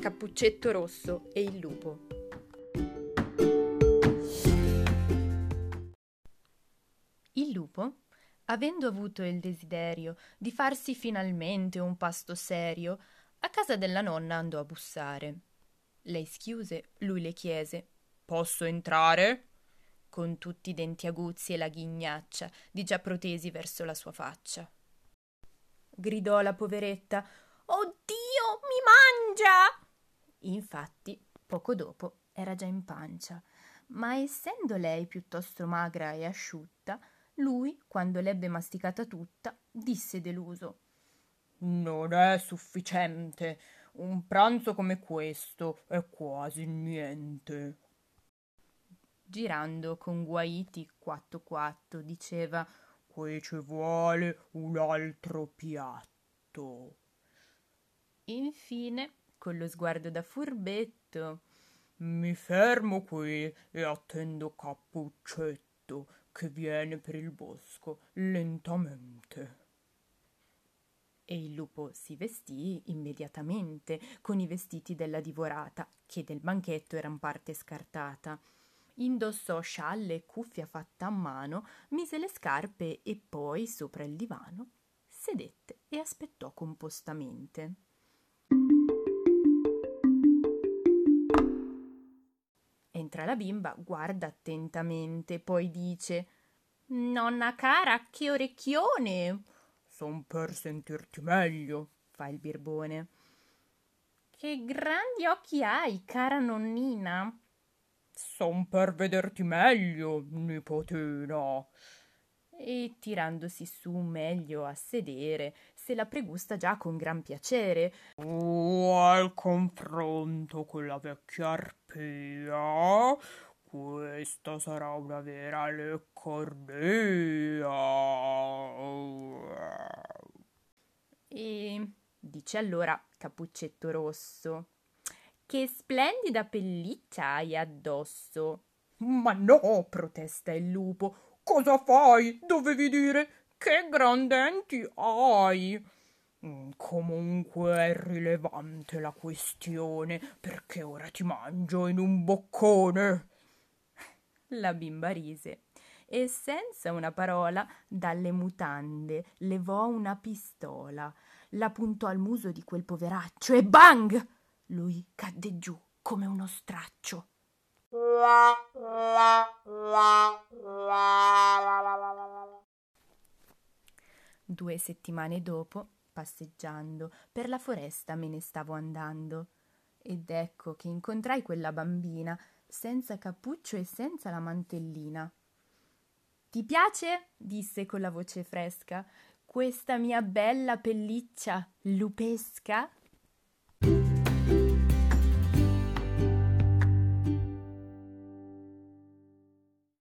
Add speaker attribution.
Speaker 1: Cappuccetto Rosso e il lupo. Il lupo, avendo avuto il desiderio di farsi finalmente un pasto serio, a casa della nonna andò a bussare. Lei schiuse, lui le chiese: Posso entrare? con tutti i denti aguzzi e la ghignaccia di già protesi verso la sua faccia. Gridò la poveretta: Oddio, mi mangia! Infatti, poco dopo era già in pancia, ma essendo lei piuttosto magra e asciutta, lui, quando l'ebbe masticata tutta, disse deluso Non è sufficiente. Un pranzo come questo è quasi niente. Girando con guaiti quatto quatto, diceva Qui ci vuole un altro piatto. Infine, con lo sguardo da furbetto, mi fermo qui e attendo Cappuccetto che viene per il bosco lentamente. E il lupo si vestì immediatamente con i vestiti della divorata, che del banchetto eran parte scartata. Indossò scialle e cuffia fatta a mano, mise le scarpe e poi, sopra il divano, sedette e aspettò compostamente. Entra la bimba, guarda attentamente, poi dice Nonna cara, che orecchione! Son per sentirti meglio, fa il birbone. Che grandi occhi hai, cara nonnina! Son per vederti meglio, nipotina. E tirandosi su meglio a sedere, se la pregusta già con gran piacere. Oh, al confronto con la vecchia arpia, questa sarà una vera leccornia. E dice allora Cappuccetto Rosso. Che splendida pelliccia hai addosso. Ma no, protesta il lupo. Cosa fai? Dovevi dire che gran denti hai. Mm, comunque è rilevante la questione, perché ora ti mangio in un boccone. La bimba rise e senza una parola dalle mutande levò una pistola, la puntò al muso di quel poveraccio e bang! Lui cadde giù come uno straccio. Due settimane dopo, passeggiando per la foresta me ne stavo andando ed ecco che incontrai quella bambina senza cappuccio e senza la mantellina. Ti piace? disse con la voce fresca questa mia bella pelliccia lupesca?